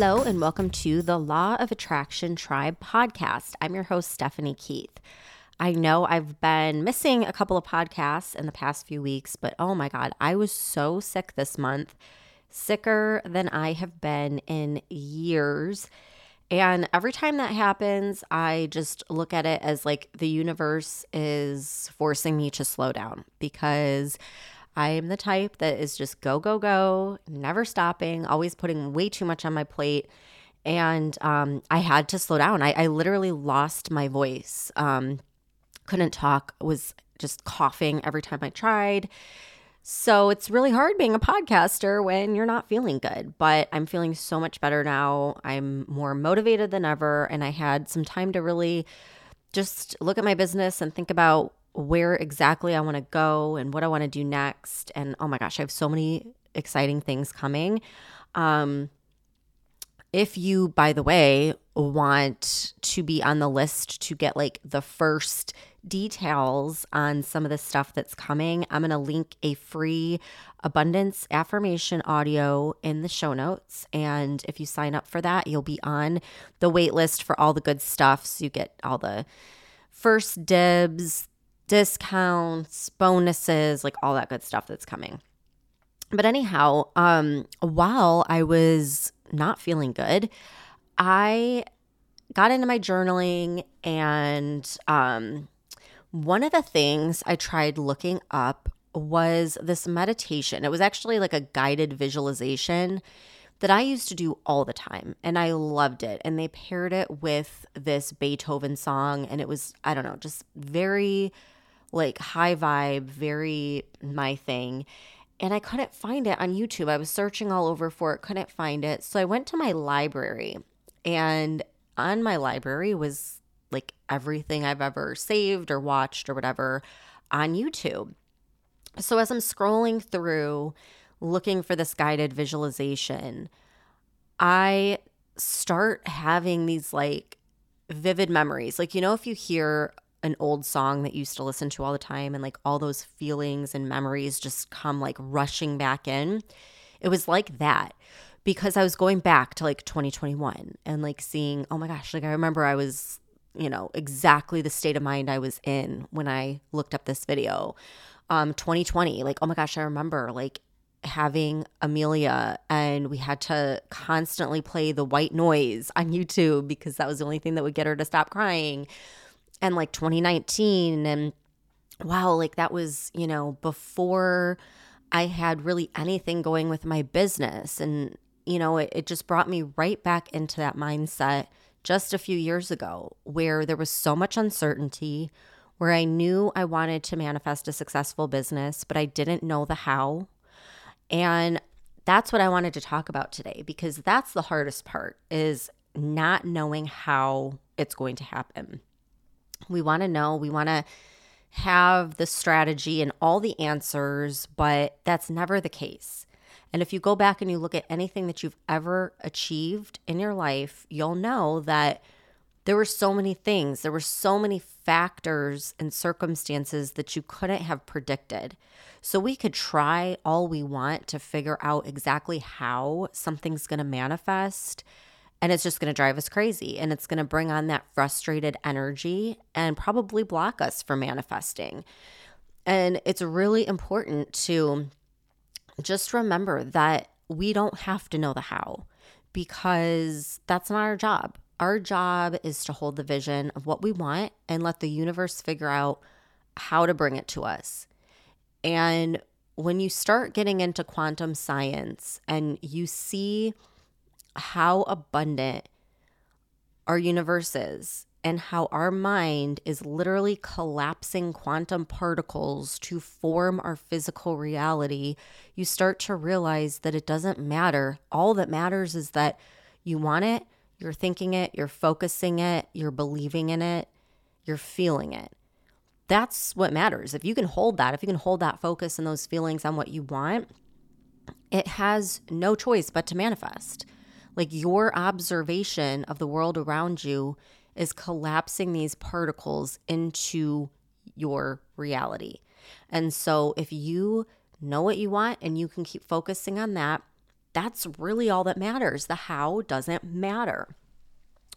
Hello, and welcome to the Law of Attraction Tribe podcast. I'm your host, Stephanie Keith. I know I've been missing a couple of podcasts in the past few weeks, but oh my God, I was so sick this month, sicker than I have been in years. And every time that happens, I just look at it as like the universe is forcing me to slow down because I am the type that is just go, go, go, never stopping, always putting way too much on my plate. And um, I had to slow down. I, I literally lost my voice. Um, couldn't talk, was just coughing every time I tried. So it's really hard being a podcaster when you're not feeling good, but I'm feeling so much better now. I'm more motivated than ever, and I had some time to really just look at my business and think about where exactly I want to go and what I want to do next. And oh my gosh, I have so many exciting things coming. Um, if you, by the way, want to be on the list to get like the first details on some of the stuff that's coming, I'm going to link a free abundance affirmation audio in the show notes. And if you sign up for that, you'll be on the wait list for all the good stuff. So you get all the first dibs, discounts, bonuses, like all that good stuff that's coming. But anyhow, um, while I was not feeling good, I got into my journaling and um, one of the things I tried looking up was this meditation. It was actually like a guided visualization that I used to do all the time and I loved it. And they paired it with this Beethoven song and it was, I don't know, just very like high vibe, very my thing. And I couldn't find it on YouTube. I was searching all over for it, couldn't find it. So I went to my library, and on my library was like everything I've ever saved or watched or whatever on YouTube. So as I'm scrolling through looking for this guided visualization, I start having these like vivid memories. Like, you know, if you hear an old song that you used to listen to all the time and like all those feelings and memories just come like rushing back in. It was like that because I was going back to like 2021 and like seeing, oh my gosh, like I remember I was, you know, exactly the state of mind I was in when I looked up this video. Um 2020, like oh my gosh, I remember like having Amelia and we had to constantly play the white noise on YouTube because that was the only thing that would get her to stop crying and like 2019 and wow like that was you know before i had really anything going with my business. And you know it, it just brought me right back into that mindset just a few years ago where there was so much uncertainty where i knew i wanted to manifest a successful business but i didn't know the how. And that's what i wanted to talk about today because that's the hardest part is not knowing how it's going to happen we want to know, we want to have the strategy and all the answers, but that's never the case. And if you go back and you look at anything that you've ever achieved in your life, you'll know that there were so many things, there were so many factors and circumstances that you couldn't have predicted. So we could try all we want to figure out exactly how something's going to manifest and it's just going to drive us crazy and it's going to bring on that frustrated energy and probably block us from manifesting. And it's really important to just remember that we don't have to know the how because that's not our job. Our job is to hold the vision of what we want and let the universe figure out how to bring it to us. And when you start getting into quantum science and you see how abundant our universe is and how our mind is literally collapsing quantum particles to form our physical reality, you start to realize that it doesn't matter. All that matters is that you want it, you're thinking it, you're focusing it, you're believing in it, you're feeling it. That's what matters. If you can hold that, if you can hold that focus and those feelings on what you want, it has no choice but to manifest. Like your observation of the world around you is collapsing these particles into your reality. And so if you know what you want and you can keep focusing on that, that's really all that matters. The how doesn't matter.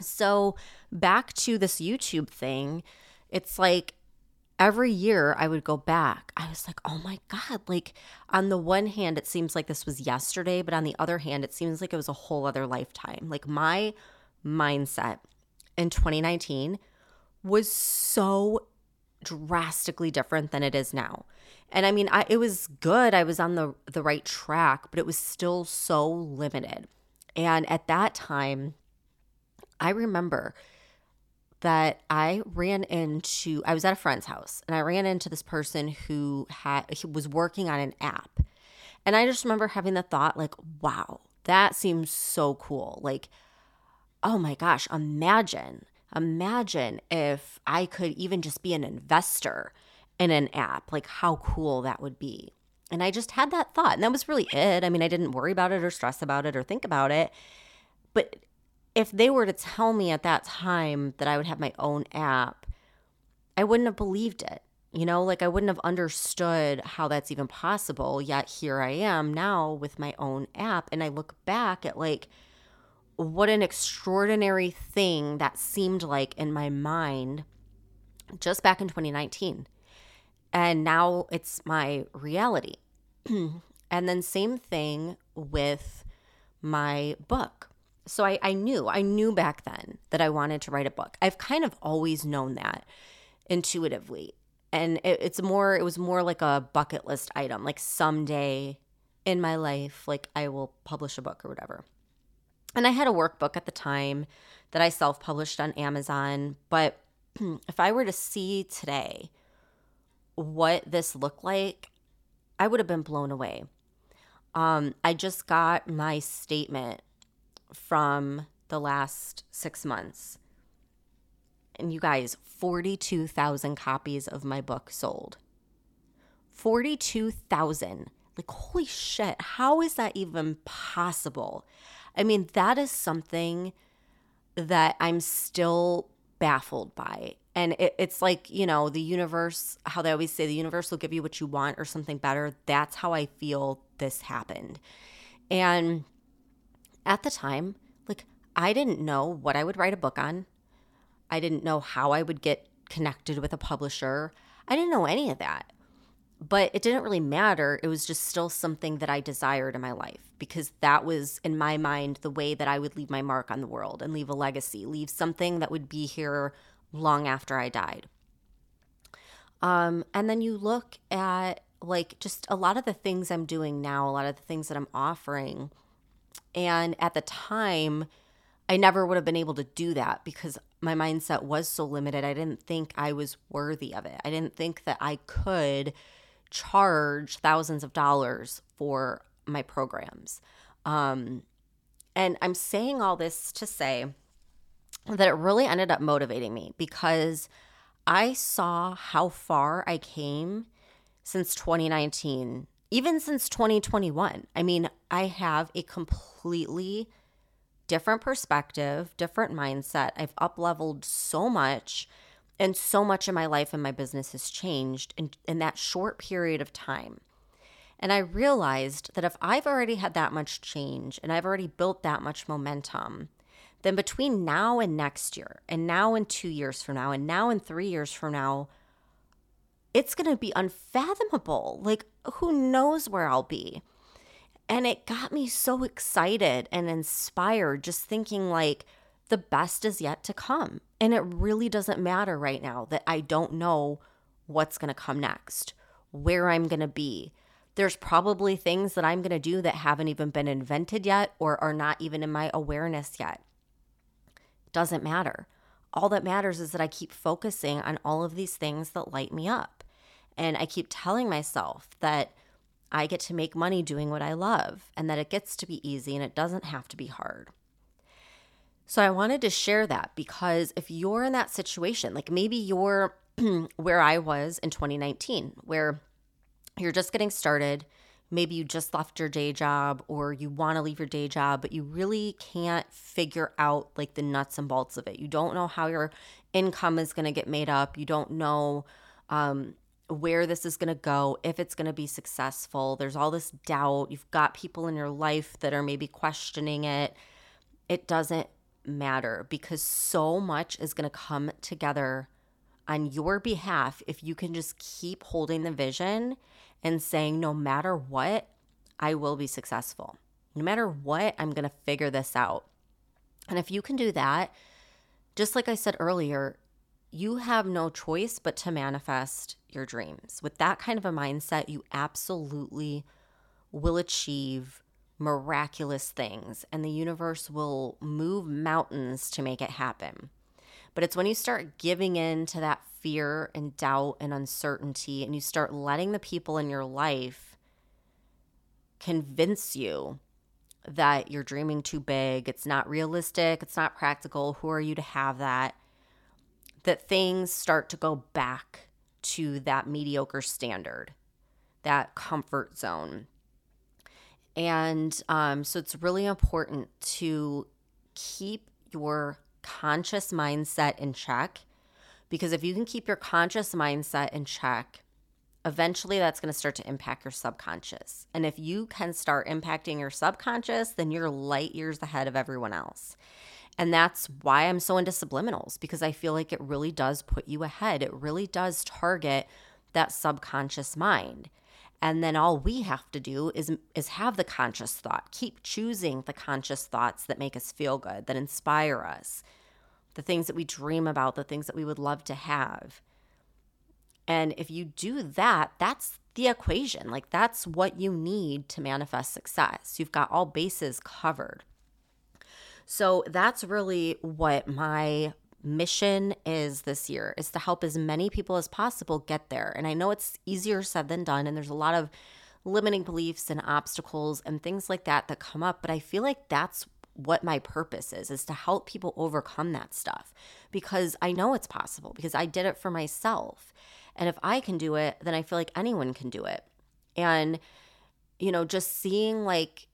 So, back to this YouTube thing, it's like every year I would go back. I was like, oh my God. Like, on the one hand, it seems like this was yesterday, but on the other hand, it seems like it was a whole other lifetime. Like, my mindset in 2019 was so drastically different than it is now. And I mean, I, it was good. I was on the the right track, but it was still so limited. And at that time, I remember that I ran into I was at a friend's house and I ran into this person who had he was working on an app. And I just remember having the thought like, wow, that seems so cool. Like, oh my gosh, imagine imagine if I could even just be an investor in an app, like how cool that would be. And I just had that thought. And that was really it. I mean, I didn't worry about it or stress about it or think about it. But if they were to tell me at that time that I would have my own app, I wouldn't have believed it. You know, like I wouldn't have understood how that's even possible. Yet here I am now with my own app. And I look back at like, what an extraordinary thing that seemed like in my mind just back in 2019. And now it's my reality. and then, same thing with my book. So I, I knew, I knew back then that I wanted to write a book. I've kind of always known that intuitively. And it, it's more, it was more like a bucket list item, like someday in my life, like I will publish a book or whatever. And I had a workbook at the time that I self published on Amazon. But if I were to see today what this looked like, I would have been blown away. Um, I just got my statement from the last six months. And you guys, 42,000 copies of my book sold. 42,000. Like, holy shit, how is that even possible? I mean, that is something that I'm still baffled by. And it, it's like, you know, the universe, how they always say the universe will give you what you want or something better. That's how I feel this happened. And at the time, like, I didn't know what I would write a book on. I didn't know how I would get connected with a publisher. I didn't know any of that but it didn't really matter. It was just still something that I desired in my life because that was, in my mind, the way that I would leave my mark on the world and leave a legacy, leave something that would be here long after I died. Um, and then you look at like just a lot of the things I'm doing now, a lot of the things that I'm offering. And at the time, I never would have been able to do that because my mindset was so limited. I didn't think I was worthy of it. I didn't think that I could charge thousands of dollars for my programs. Um, and I'm saying all this to say that it really ended up motivating me because I saw how far I came since 2019, even since 2021. I mean, I have a completely different perspective, different mindset. I've up leveled so much and so much in my life and my business has changed in, in that short period of time. And I realized that if I've already had that much change and I've already built that much momentum, then between now and next year, and now and two years from now, and now and three years from now, it's going to be unfathomable. Like, who knows where I'll be? And it got me so excited and inspired just thinking, like, the best is yet to come. And it really doesn't matter right now that I don't know what's going to come next, where I'm going to be. There's probably things that I'm going to do that haven't even been invented yet or are not even in my awareness yet. Doesn't matter. All that matters is that I keep focusing on all of these things that light me up. And I keep telling myself that I get to make money doing what I love and that it gets to be easy and it doesn't have to be hard. So I wanted to share that because if you're in that situation, like maybe you're where I was in 2019, where you're just getting started, maybe you just left your day job or you want to leave your day job, but you really can't figure out like the nuts and bolts of it. You don't know how your income is going to get made up. You don't know um, where this is going to go, if it's going to be successful. There's all this doubt. You've got people in your life that are maybe questioning it. It doesn't matter because so much is going to come together on your behalf if you can just keep holding the vision and saying, no matter what, I will be successful. No matter what, I'm going to figure this out. And if you can do that, just like I said earlier, you have no choice but to manifest your dreams. With that kind of a mindset, you absolutely will achieve miraculous things, and the universe will move mountains to make it happen. But it's when you start giving in to that fear and doubt and uncertainty, and you start letting the people in your life convince you that you're dreaming too big, it's not realistic, it's not practical. Who are you to have that? That things start to go back to that mediocre standard, that comfort zone. And um, so it's really important to keep your conscious mindset in check because if you can keep your conscious mindset in check, eventually that's going to start to impact your subconscious. And if you can start impacting your subconscious, then you're light years ahead of everyone else. And that's why I'm so into subliminals because I feel like it really does put you ahead. It really does target that subconscious mind. And then all we have to do is is have the conscious thought. Keep choosing the conscious thoughts that make us feel good, that inspire us. The things that we dream about, the things that we would love to have. And if you do that, that's the equation. Like that's what you need to manifest success. You've got all bases covered. So that's really what my mission is this year is to help as many people as possible get there. And I know it's easier said than done and there's a lot of limiting beliefs and obstacles and things like that that come up, but I feel like that's what my purpose is is to help people overcome that stuff because I know it's possible because I did it for myself. And if I can do it, then I feel like anyone can do it. And you know, just seeing like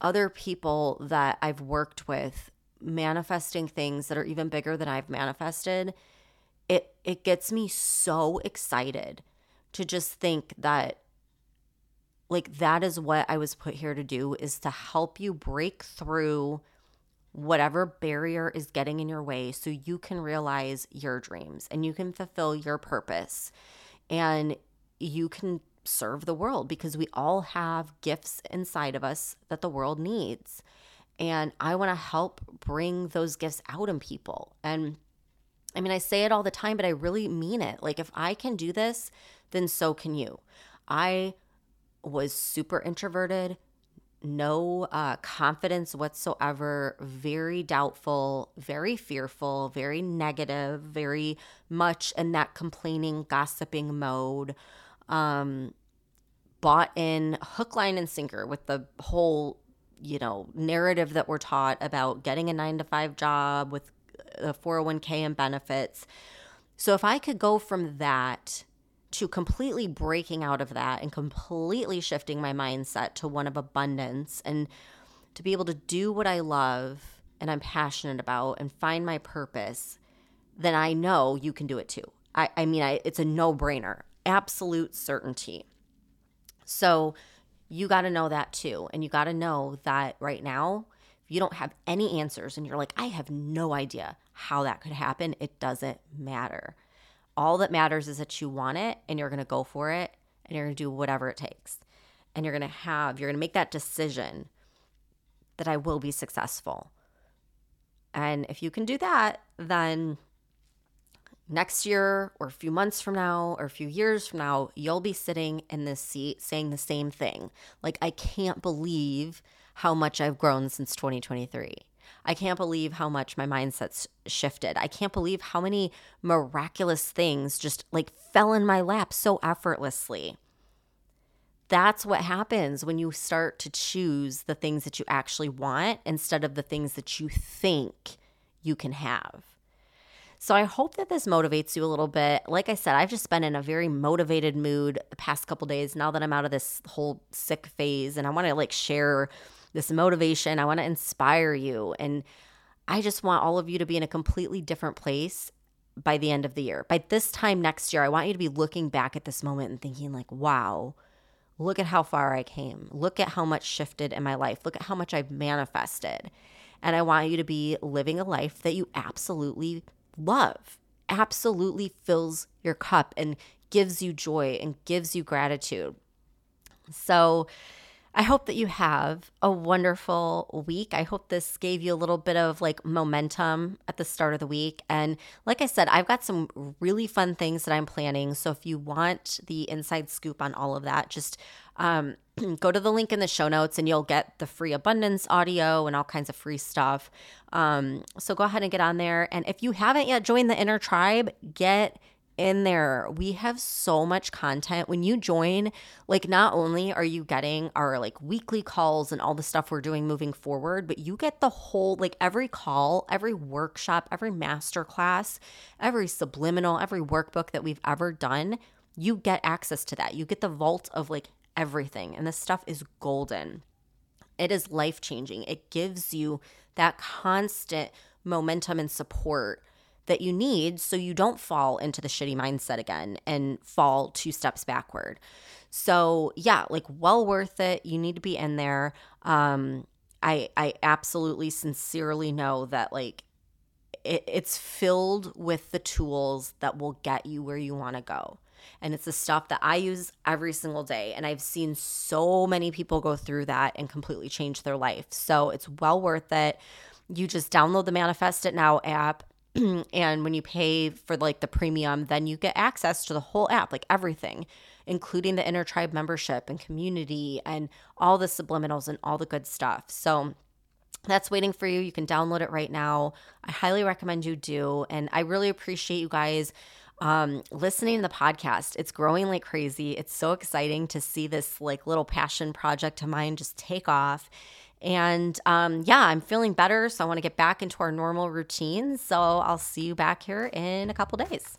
other people that I've worked with manifesting things that are even bigger than I've manifested, it it gets me so excited to just think that like that is what I was put here to do is to help you break through whatever barrier is getting in your way so you can realize your dreams and you can fulfill your purpose. And you can serve the world because we all have gifts inside of us that the world needs. And I want to help bring those gifts out in people. And I mean, I say it all the time, but I really mean it. Like, if I can do this, then so can you. I was super introverted, no uh, confidence whatsoever, very doubtful, very fearful, very negative, very much in that complaining, gossiping mode um, bought in hook, line, and sinker with the whole, you know, narrative that we're taught about getting a nine to five job with a 401k and benefits. So if I could go from that to completely breaking out of that and completely shifting my mindset to one of abundance and to be able to do what I love and I'm passionate about and find my purpose, then I know you can do it too. I, I mean, I, it's a no brainer absolute certainty. So you got to know that too. And you got to know that right now, if you don't have any answers and you're like, I have no idea how that could happen, it doesn't matter. All that matters is that you want it and you're going to go for it and you're going to do whatever it takes. And you're going to have, you're going to make that decision that I will be successful. And if you can do that, then next year or a few months from now or a few years from now, you'll be sitting in this seat saying the same thing. Like, I can't believe how much I've grown since 2023. I can't believe how much my mindset's shifted. I can't believe how many miraculous things just like fell in my lap so effortlessly. That's what happens when you start to choose the things that you actually want instead of the things that you think you can have. So I hope that this motivates you a little bit. Like I said, I've just been in a very motivated mood the past couple days now that I'm out of this whole sick phase and I want to like share this motivation. I want to inspire you and I just want all of you to be in a completely different place by the end of the year. By this time next year, I want you to be looking back at this moment and thinking like, "Wow, look at how far I came. Look at how much shifted in my life. Look at how much I've manifested." And I want you to be living a life that you absolutely love absolutely fills your cup and gives you joy and gives you gratitude. So, I hope that you have a wonderful week. I hope this gave you a little bit of like momentum at the start of the week. And like I said, I've got some really fun things that I'm planning. So if you want the inside scoop on all of that, just um, go to the link in the show notes and you'll get the free abundance audio and all kinds of free stuff. Um, so go ahead and get on there. And if you haven't yet joined the inner tribe, get in there. We have so much content. When you join, like not only are you getting our like weekly calls and all the stuff we're doing moving forward, but you get the whole like every call, every workshop, every master class, every subliminal, every workbook that we've ever done, you get access to that. You get the vault of like everything. And this stuff is golden. It is life-changing. It gives you that constant momentum and support that you need so you don't fall into the shitty mindset again and fall two steps backward. So, yeah, like well worth it. You need to be in there. Um I I absolutely sincerely know that like it, it's filled with the tools that will get you where you want to go. And it's the stuff that I use every single day. And I've seen so many people go through that and completely change their life. So it's well worth it. You just download the Manifest It Now app and when you pay for like the premium, then you get access to the whole app, like everything, including the inner tribe membership and community and all the subliminals and all the good stuff. So that's waiting for you. You can download it right now. I highly recommend you do. And I really appreciate you guys um, listening to the podcast. It's growing like crazy. It's so exciting to see this like little passion project of mine just take off. And um, yeah, I'm feeling better. So I want to get back into our normal routine. So I'll see you back here in a couple days.